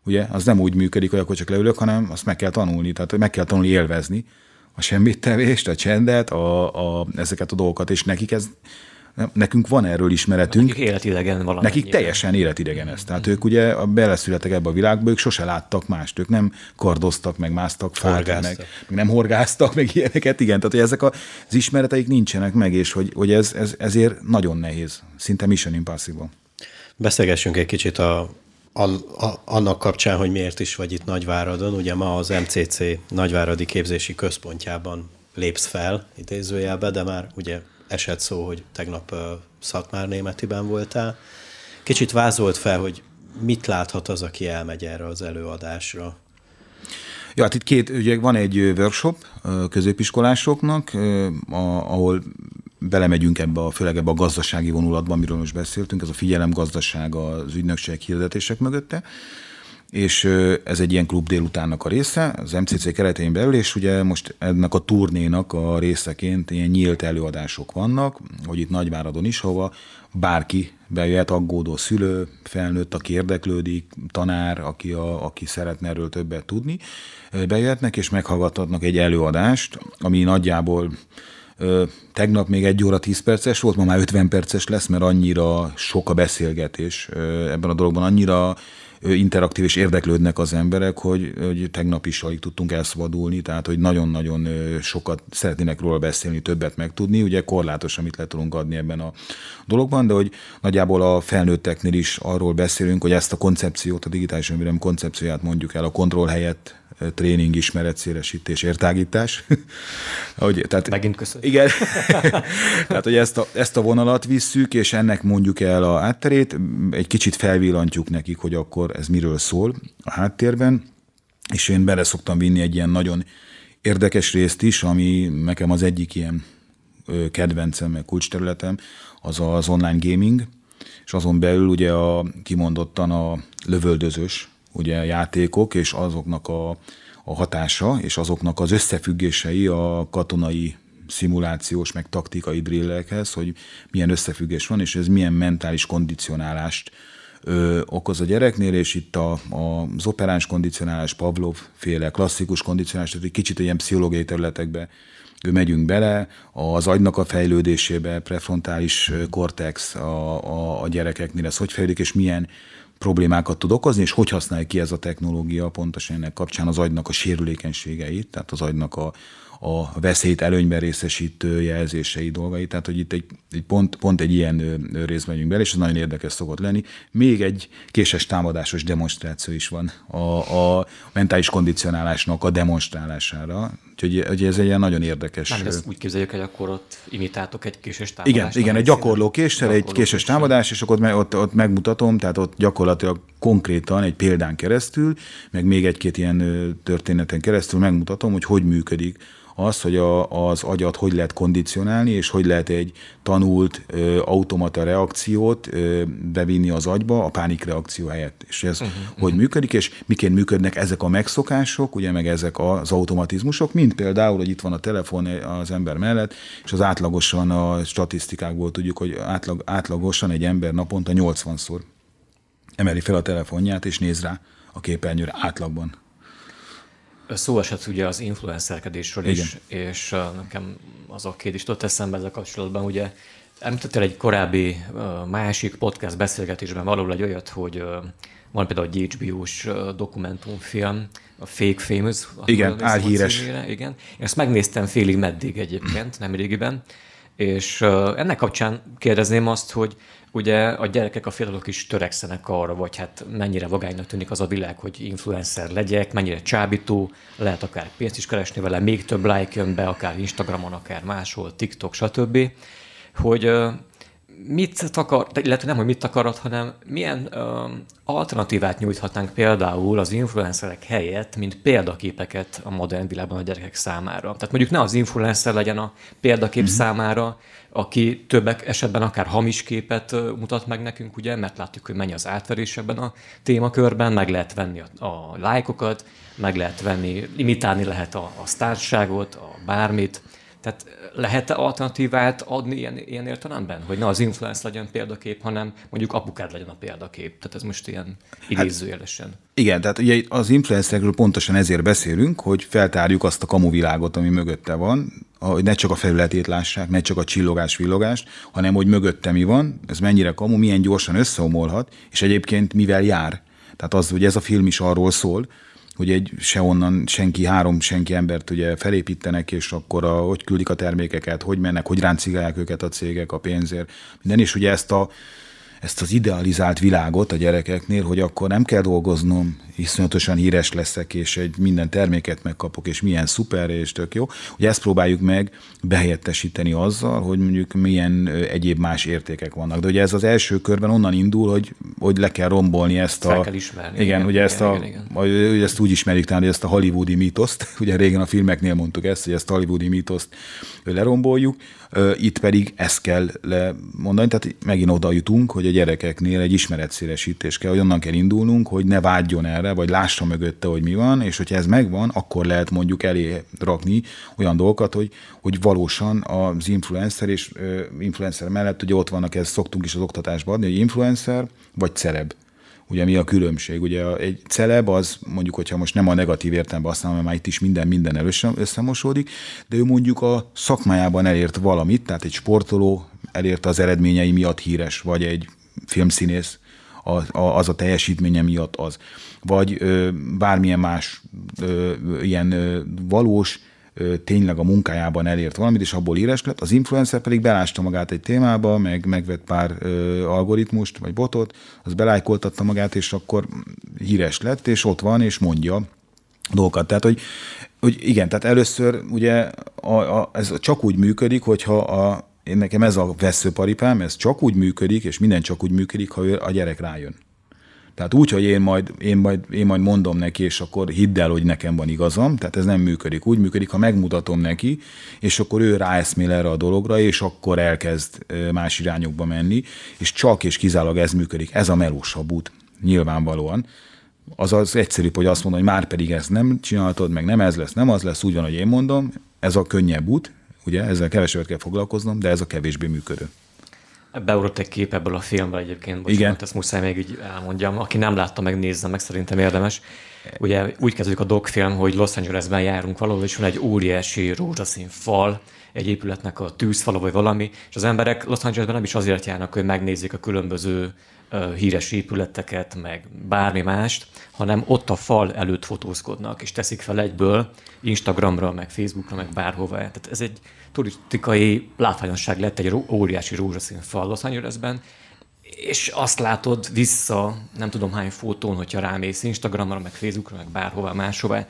ugye, az nem úgy működik, hogy akkor csak leülök, hanem azt meg kell tanulni, tehát meg kell tanulni élvezni a semmit tevést, a csendet, a, a, ezeket a dolgokat, és nekik ez, nekünk van erről ismeretünk. Nekik életidegen valami. Nekik teljesen életidegen ez. Tehát mm. ők ugye beleszületek ebbe a világba, ők sose láttak mást, ők nem kardoztak, meg másztak fel, meg, meg nem horgáztak, meg ilyeneket, igen. Tehát hogy ezek az ismereteik nincsenek meg, és hogy, hogy ez, ez, ezért nagyon nehéz, szinte mission impossible. Beszélgessünk egy kicsit a annak kapcsán, hogy miért is vagy itt Nagyváradon. Ugye ma az MCC Nagyváradi Képzési Központjában lépsz fel, idézőjelbe, de már ugye esett szó, hogy tegnap Szatmár Németiben voltál. Kicsit vázolt fel, hogy mit láthat az, aki elmegy erre az előadásra? Ja, hát itt két, ugye van egy workshop középiskolásoknak, ahol belemegyünk ebbe a, főleg ebbe a gazdasági vonulatban, amiről most beszéltünk, ez a figyelemgazdaság az ügynökség hirdetések mögötte, és ez egy ilyen klub délutánnak a része, az MCC keretein belül, és ugye most ennek a turnénak a részeként ilyen nyílt előadások vannak, hogy itt Nagyváradon is, hova bárki bejöhet, aggódó szülő, felnőtt, aki érdeklődik, tanár, aki, a, aki szeretne erről többet tudni, bejöhetnek és meghallgathatnak egy előadást, ami nagyjából Tegnap még egy óra 10 perces volt, ma már 50 perces lesz, mert annyira sok a beszélgetés ebben a dologban, annyira interaktív és érdeklődnek az emberek, hogy, hogy tegnap is alig tudtunk elszabadulni, tehát hogy nagyon-nagyon sokat szeretnének róla beszélni, többet megtudni. Ugye korlátos, amit le tudunk adni ebben a dologban, de hogy nagyjából a felnőtteknél is arról beszélünk, hogy ezt a koncepciót, a digitális önvédelem koncepcióját mondjuk el a kontroll helyett tréning, ismeretszélesítés, értágítás. hogy, tehát, Megint köszönöm. Igen. tehát, hogy ezt a, ezt a vonalat visszük, és ennek mondjuk el a hátterét, egy kicsit felvillantjuk nekik, hogy akkor ez miről szól a háttérben, és én bele szoktam vinni egy ilyen nagyon érdekes részt is, ami nekem az egyik ilyen kedvencem, kulcsterületem, az az online gaming, és azon belül ugye a, kimondottan a lövöldözős ugye játékok, és azoknak a, a hatása, és azoknak az összefüggései a katonai szimulációs, meg taktikai drillekhez, hogy milyen összefüggés van, és ez milyen mentális kondicionálást ö, okoz a gyereknél, és itt a, a, az operáns kondicionálás, Pavlov féle klasszikus kondicionálás, tehát egy kicsit ilyen pszichológiai területekbe megyünk bele, az agynak a fejlődésébe, prefrontális kortex a, a, a gyerekeknél, ez hogy fejlődik, és milyen problémákat tud okozni, és hogy használja ki ez a technológia pontosan ennek kapcsán az agynak a sérülékenységeit, tehát az agynak a, a veszélyt előnyben részesítő jelzései dolgai, tehát hogy itt egy, egy pont, pont egy ilyen rész megyünk bele, és ez nagyon érdekes szokott lenni. Még egy késes támadásos demonstráció is van a, a mentális kondicionálásnak a demonstrálására, úgyhogy hogy ez egy ilyen nagyon érdekes. Nem, ezt úgy képzeljük, hogy akkor ott imitáltok egy késes támadást. Igen, igen egy gyakorló késsel, egy késes támadás, és akkor ott, ott megmutatom, tehát ott gyakorlatilag konkrétan egy példán keresztül, meg még egy-két ilyen történeten keresztül megmutatom, hogy hogy működik az, hogy a, az agyat hogy lehet kondicionálni, és hogy lehet egy tanult ö, automata reakciót ö, bevinni az agyba a pánikreakció helyett. És ez uh-huh, hogy uh-huh. működik, és miként működnek ezek a megszokások, ugye meg ezek az automatizmusok, mint például, hogy itt van a telefon az ember mellett, és az átlagosan a statisztikákból tudjuk, hogy átlag, átlagosan egy ember naponta 80-szor emeli fel a telefonját, és néz rá a képernyőre átlagban. Szó esett ugye az influencerkedésről Igen. is, és nekem az a két is tudott eszembe ezzel kapcsolatban, ugye említettél egy korábbi másik podcast beszélgetésben valahol egy olyat, hogy van például egy HBO-s dokumentumfilm, a Fake Famous. Igen, álhíres. Igen. Én ezt megnéztem félig meddig egyébként, nem régiben, és ennek kapcsán kérdezném azt, hogy ugye a gyerekek, a fiatalok is törekszenek arra, vagy hát mennyire vagánynak tűnik az a világ, hogy influencer legyek, mennyire csábító, lehet akár pénzt is keresni vele, még több like jön be, akár Instagramon, akár máshol, TikTok, stb. Hogy mit takar, illetve nem, hogy mit takarat, hanem milyen ö, alternatívát nyújthatnánk például az influencerek helyett, mint példaképeket a modern világban a gyerekek számára. Tehát mondjuk ne az influencer legyen a példakép mm-hmm. számára, aki többek esetben akár hamis képet mutat meg nekünk, ugye, mert látjuk, hogy mennyi az átverés ebben a témakörben, meg lehet venni a, a lájkokat, meg lehet venni, imitálni lehet a, a sztárságot, a bármit, tehát lehet-e alternatívát adni ilyen, ilyen értelemben? Hogy ne az influence legyen példakép, hanem mondjuk apukád legyen a példakép. Tehát ez most ilyen idézőjelesen. Hát, igen, tehát ugye az influencerekről pontosan ezért beszélünk, hogy feltárjuk azt a kamuvilágot, ami mögötte van, hogy ne csak a felületét lássák, ne csak a csillogás, villogást, hanem hogy mögötte mi van, ez mennyire kamu, milyen gyorsan összeomolhat, és egyébként mivel jár. Tehát az, hogy ez a film is arról szól, hogy egy se onnan senki, három senki embert ugye felépítenek, és akkor a, hogy küldik a termékeket, hogy mennek, hogy ráncigálják őket a cégek a pénzért. Minden is ugye ezt a ezt az idealizált világot a gyerekeknél, hogy akkor nem kell dolgoznom, iszonyatosan híres leszek, és egy minden terméket megkapok, és milyen szuper, és tök jó. Ugye ezt próbáljuk meg behelyettesíteni azzal, hogy mondjuk milyen egyéb más értékek vannak. De ugye ez az első körben onnan indul, hogy, hogy le kell rombolni ezt Fel a... kell ismerni. Igen, Igen, ugye igen, ezt, a, igen, igen. Ugye ezt úgy ismerik talán, hogy ezt a hollywoodi mítoszt, ugye régen a filmeknél mondtuk ezt, hogy ezt a hollywoodi mítoszt leromboljuk, itt pedig ezt kell lemondani, tehát megint oda jutunk, hogy a gyerekeknél egy ismeretszélesítés kell, hogy onnan kell indulnunk, hogy ne vágyjon erre, vagy lássa mögötte, hogy mi van, és hogyha ez megvan, akkor lehet mondjuk elé rakni olyan dolgokat, hogy, hogy valósan az influencer és ö, influencer mellett ugye ott vannak, ezt szoktunk is az oktatásban adni, hogy influencer vagy celeb. Ugye mi a különbség? Ugye egy celeb az mondjuk, hogyha most nem a negatív értelemben használom, mert már itt is minden minden össze- összemosódik, de ő mondjuk a szakmájában elért valamit, tehát egy sportoló elérte az eredményei miatt híres, vagy egy filmszínész az a teljesítménye miatt az. Vagy ö, bármilyen más ilyen valós, tényleg a munkájában elért valamit, és abból híres lett. Az influencer pedig belásta magát egy témába, meg megvett pár ö, algoritmust, vagy botot, az belájkoltatta magát, és akkor híres lett, és ott van, és mondja dolgokat. Tehát, hogy, hogy igen, tehát először ugye a, a, ez csak úgy működik, hogyha a, én nekem ez a veszőparipám, ez csak úgy működik, és minden csak úgy működik, ha a gyerek rájön. Tehát úgy, hogy én majd, én, majd, én majd mondom neki, és akkor hidd el, hogy nekem van igazam, tehát ez nem működik. Úgy működik, ha megmutatom neki, és akkor ő ráeszmél erre a dologra, és akkor elkezd más irányokba menni, és csak és kizárólag ez működik. Ez a melósabb út, nyilvánvalóan. Az az egyszerűbb, hogy azt mondom, hogy már pedig ezt nem csináltad, meg nem ez lesz, nem az lesz, úgy van, hogy én mondom, ez a könnyebb út, ugye, ezzel kevesebbet kell foglalkoznom, de ez a kevésbé működő. Beugrott egy kép ebből a filmből egyébként, bocsánat, Igen. ezt muszáj még így elmondjam. Aki nem látta, meg nézze meg, szerintem érdemes. Ugye úgy kezdődik a dokfilm, hogy Los Angelesben járunk valahol, és van egy óriási rózsaszín fal, egy épületnek a tűzfala vagy valami, és az emberek Los Angelesben nem is azért járnak, hogy megnézzék a különböző híres épületeket, meg bármi mást, hanem ott a fal előtt fotózkodnak, és teszik fel egyből Instagramra, meg Facebookra, meg bárhova. Tehát ez egy turisztikai látványosság lett, egy óriási rózsaszín fal Los Angelesben, és azt látod vissza, nem tudom hány fotón, hogyha rámész Instagramra, meg Facebookra, meg bárhova máshova.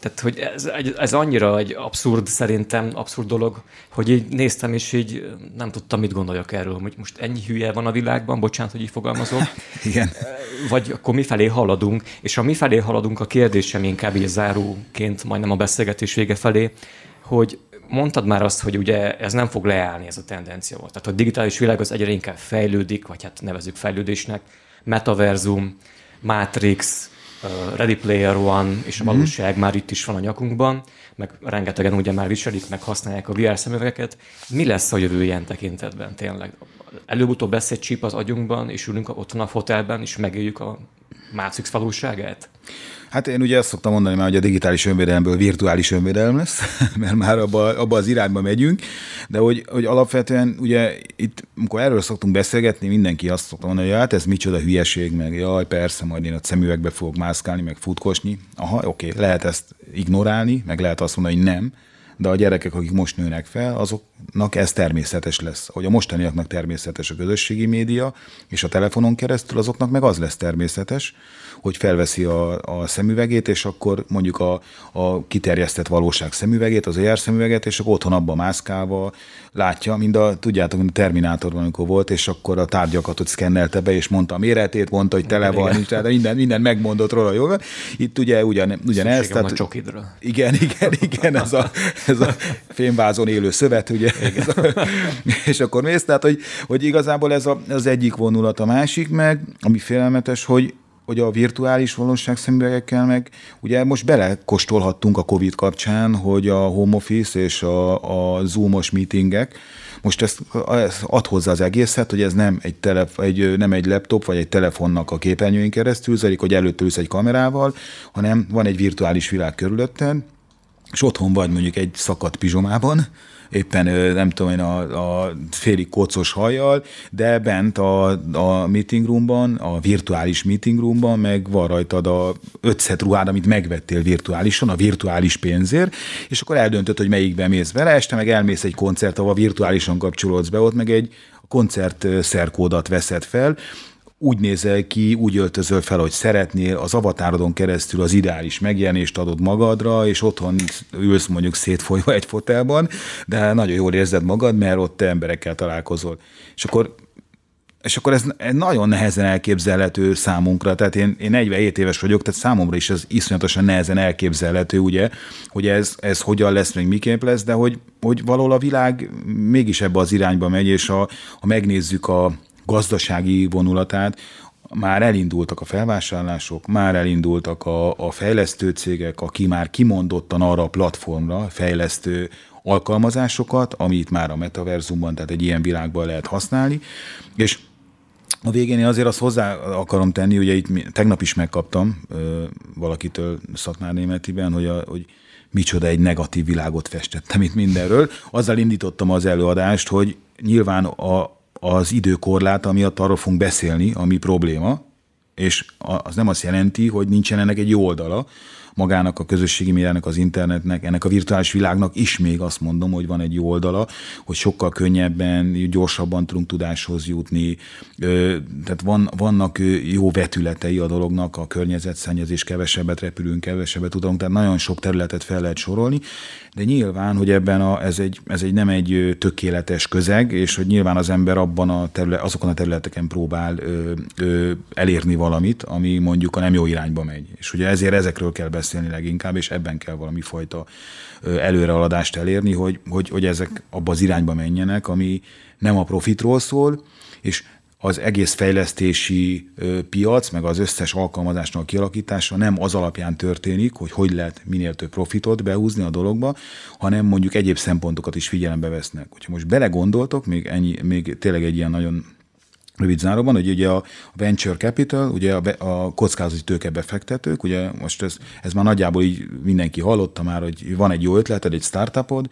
Tehát, hogy ez, ez annyira egy abszurd, szerintem abszurd dolog, hogy így néztem, és így nem tudtam, mit gondoljak erről, hogy most ennyi hülye van a világban, bocsánat, hogy így fogalmazok, Igen. vagy akkor mi felé haladunk, és ha mi felé haladunk, a kérdésem inkább így záróként, majdnem a beszélgetés vége felé, hogy mondtad már azt, hogy ugye ez nem fog leállni ez a tendencia volt. Tehát a digitális világ az egyre inkább fejlődik, vagy hát nevezük fejlődésnek, metaverzum, Matrix, uh, Ready Player One, és a valóság már itt is van a nyakunkban, meg rengetegen ugye már viselik, meg használják a VR szemüvegeket. Mi lesz a jövő ilyen tekintetben tényleg? Előbb-utóbb lesz egy chip az agyunkban, és ülünk ott van a fotelben, és megéljük a Matrix valóságát? Hát én ugye azt szoktam mondani már, hogy a digitális önvédelemből virtuális önvédelem lesz, mert már abba, abba az irányba megyünk, de hogy, hogy alapvetően ugye itt, amikor erről szoktunk beszélgetni, mindenki azt szokta mondani, hogy hát ez micsoda hülyeség, meg jaj, persze, majd én a szemüvegbe fogok mászkálni, meg futkosni. Aha, oké, lehet ezt ignorálni, meg lehet azt mondani, hogy nem, de a gyerekek, akik most nőnek fel, azoknak ez természetes lesz. Ahogy a mostaniaknak természetes a közösségi média, és a telefonon keresztül azoknak meg az lesz természetes, hogy felveszi a, a szemüvegét, és akkor mondjuk a, a kiterjesztett valóság szemüvegét, az AR szemüveget, és akkor otthon abba mászkálva látja, mind a, tudjátok, mint a Terminátorban, amikor volt, és akkor a tárgyakat ott szkennelte be, és mondta a méretét, mondta, hogy tele van, nincs, tehát minden, minden megmondott róla, jól van. Itt ugye ugyan, ugyanez. Van a csokidra. Igen, igen, igen, ez a, ez a fémvázon élő szövet, ugye? És akkor mész, tehát, hogy, hogy igazából ez a, az egyik vonulat, a másik meg, ami félelmetes, hogy hogy a virtuális valóság szemüvegekkel meg, ugye most belekostolhattunk a Covid kapcsán, hogy a home office és a, a zoomos meetingek, most ezt, ezt ad hozzá az egészet, hogy ez nem egy, telef, egy, nem egy laptop vagy egy telefonnak a képernyőin keresztül zajlik, hogy előtt ülsz egy kamerával, hanem van egy virtuális világ körülötted, és otthon vagy mondjuk egy szakadt pizsomában, éppen nem tudom én, a, a félig kocos hajjal, de bent a, a meeting roomban, a virtuális meeting roomban meg van rajtad a ötszet ruhád, amit megvettél virtuálisan, a virtuális pénzért, és akkor eldöntöd, hogy melyikben mész vele, este meg elmész egy koncert, ahol virtuálisan kapcsolódsz be, ott meg egy koncert szerkódat veszed fel, úgy nézel ki, úgy öltözöl fel, hogy szeretnél, az avatárodon keresztül az ideális megjelenést adod magadra, és otthon ülsz mondjuk szétfolyva egy fotelban, de nagyon jól érzed magad, mert ott te emberekkel találkozol. És akkor és akkor ez nagyon nehezen elképzelhető számunkra, tehát én, én 47 éves vagyok, tehát számomra is ez iszonyatosan nehezen elképzelhető, ugye, hogy ez, ez hogyan lesz, még miképp lesz, de hogy, hogy valahol a világ mégis ebbe az irányba megy, és ha, ha megnézzük a gazdasági vonulatát, már elindultak a felvásárlások, már elindultak a, a fejlesztő cégek, aki már kimondottan arra a platformra fejlesztő alkalmazásokat, amit már a metaverzumban, tehát egy ilyen világban lehet használni, és a végén én azért azt hozzá akarom tenni, ugye itt tegnap is megkaptam ö, valakitől Szatmár Németiben, hogy, a, hogy micsoda egy negatív világot festettem itt mindenről. Azzal indítottam az előadást, hogy nyilván a, az időkorlát, amiatt arról fogunk beszélni, ami probléma, és az nem azt jelenti, hogy nincsen ennek egy jó oldala, magának a közösségi médiának, az internetnek, ennek a virtuális világnak is még azt mondom, hogy van egy jó oldala, hogy sokkal könnyebben, gyorsabban tudunk tudáshoz jutni, tehát van, vannak jó vetületei a dolognak, a környezetszennyezés, kevesebbet repülünk, kevesebbet tudunk, tehát nagyon sok területet fel lehet sorolni, de nyilván, hogy ebben a, ez, egy, ez egy nem egy tökéletes közeg, és hogy nyilván az ember abban a terület, azokon a területeken próbál ö, ö, elérni valamit, ami mondjuk a nem jó irányba megy. És ugye ezért ezekről kell beszélni leginkább, és ebben kell valami fajta előrehaladást elérni, hogy, hogy, hogy ezek abba az irányba menjenek, ami nem a profitról szól, és az egész fejlesztési piac, meg az összes alkalmazásnak a kialakítása nem az alapján történik, hogy hogy lehet minél több profitot behúzni a dologba, hanem mondjuk egyéb szempontokat is figyelembe vesznek. Hogyha most belegondoltok, még, ennyi, még tényleg egy ilyen nagyon rövid záróban, hogy ugye a venture capital, ugye a, a kockázati tőkebefektetők, ugye most ez, ez már nagyjából így mindenki hallotta már, hogy van egy jó ötleted, egy startupod,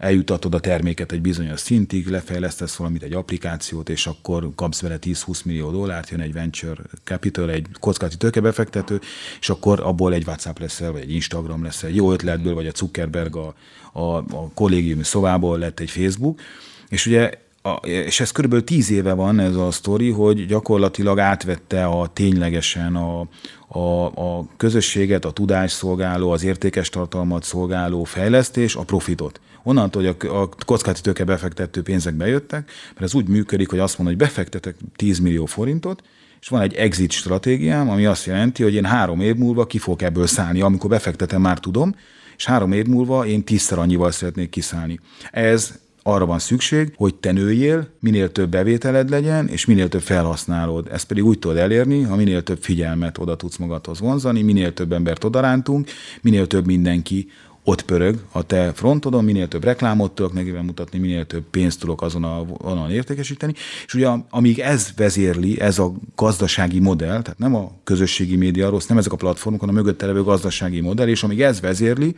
eljutatod a terméket egy bizonyos szintig, lefejlesztesz valamit, egy applikációt, és akkor kapsz vele 10-20 millió dollárt, jön egy venture capital, egy kockázati tőkebefektető, és akkor abból egy WhatsApp lesz, vagy egy Instagram lesz, egy jó ötletből, vagy a Zuckerberg a, a, a kollégiumi szobából lett egy Facebook, és ugye a, és ez körülbelül tíz éve van ez a sztori, hogy gyakorlatilag átvette a ténylegesen a, a, a közösséget, a tudásszolgáló, az értékes tartalmat szolgáló fejlesztés, a profitot. Onnantól, hogy a, a kockázati tőke befektető pénzek bejöttek, mert ez úgy működik, hogy azt mondom, hogy befektetek 10 millió forintot, és van egy exit stratégiám, ami azt jelenti, hogy én három év múlva ki fogok ebből szállni. Amikor befektetem, már tudom, és három év múlva én tízszer annyival szeretnék kiszállni. Ez arra van szükség, hogy te nőjél, minél több bevételed legyen, és minél több felhasználód. Ezt pedig úgy tudod elérni, ha minél több figyelmet oda tudsz magadhoz vonzani, minél több embert odarántunk, minél több mindenki ott pörög a te frontodon, minél több reklámot tudok neki mutatni, minél több pénzt tudok azon a vonalon értékesíteni, és ugye amíg ez vezérli, ez a gazdasági modell, tehát nem a közösségi média rossz, nem ezek a platformok, hanem a mögötte levő gazdasági modell, és amíg ez vezérli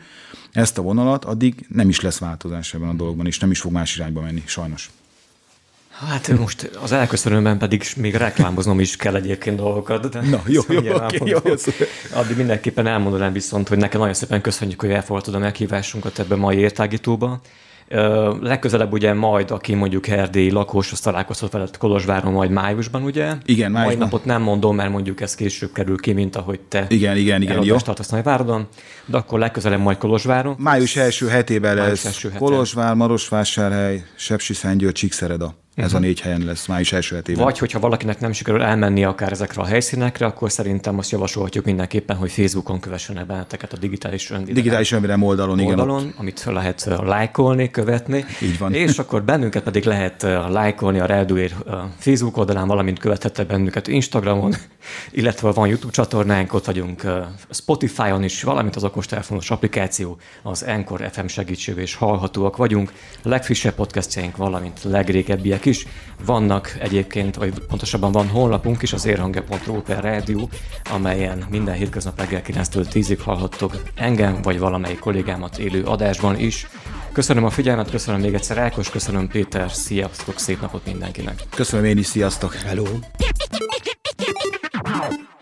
ezt a vonalat, addig nem is lesz változás ebben a dologban, és nem is fog más irányba menni, sajnos. Hát most az elköszönőben pedig még reklámoznom is kell egyébként dolgokat. De Na, jó, jó, jó, okay, jó, jó. Addig mindenképpen elmondanám viszont, hogy nekem nagyon szépen köszönjük, hogy elfogadtad a meghívásunkat ebbe a mai értágítóba. Legközelebb ugye majd, aki mondjuk erdélyi lakos, az találkozhat veled Kolozsváron majd májusban, ugye? Igen, májusban. Mai napot nem mondom, mert mondjuk ez később kerül ki, mint ahogy te igen, igen, igen, jó. tartasz Nagyváradon, de akkor legközelebb majd Kolozsváron. Május első hetében lesz első Kolozsvár, Marosvásárhely, Sepsiszentgyörgy, Csíkszereda. Ez uh-huh. a négy helyen lesz május első hetében. Vagy, hogyha valakinek nem sikerül elmenni akár ezekre a helyszínekre, akkor szerintem azt javasolhatjuk mindenképpen, hogy Facebookon kövessenek benneteket a digitális önvédelem. Digitális önvédelem oldalon, oldalon igen. amit lehet lájkolni, követni. Így van. És akkor bennünket pedig lehet lájkolni a Reduér Facebook oldalán, valamint követhettek bennünket Instagramon, illetve van YouTube csatornánk, ott vagyunk Spotify-on is, valamint az okostelefonos applikáció, az Encore FM segítségével és hallhatóak vagyunk. A legfrissebb podcastjaink, valamint legrégebbiek élnek is. Vannak egyébként, vagy pontosabban van honlapunk is, az érhange.ru per rádió, amelyen minden hétköznap reggel 9-től 10-ig hallhattok engem, vagy valamelyik kollégámat élő adásban is. Köszönöm a figyelmet, köszönöm még egyszer Ákos, köszönöm Péter, sziasztok, szép napot mindenkinek. Köszönöm én is, sziasztok, hello. Ow!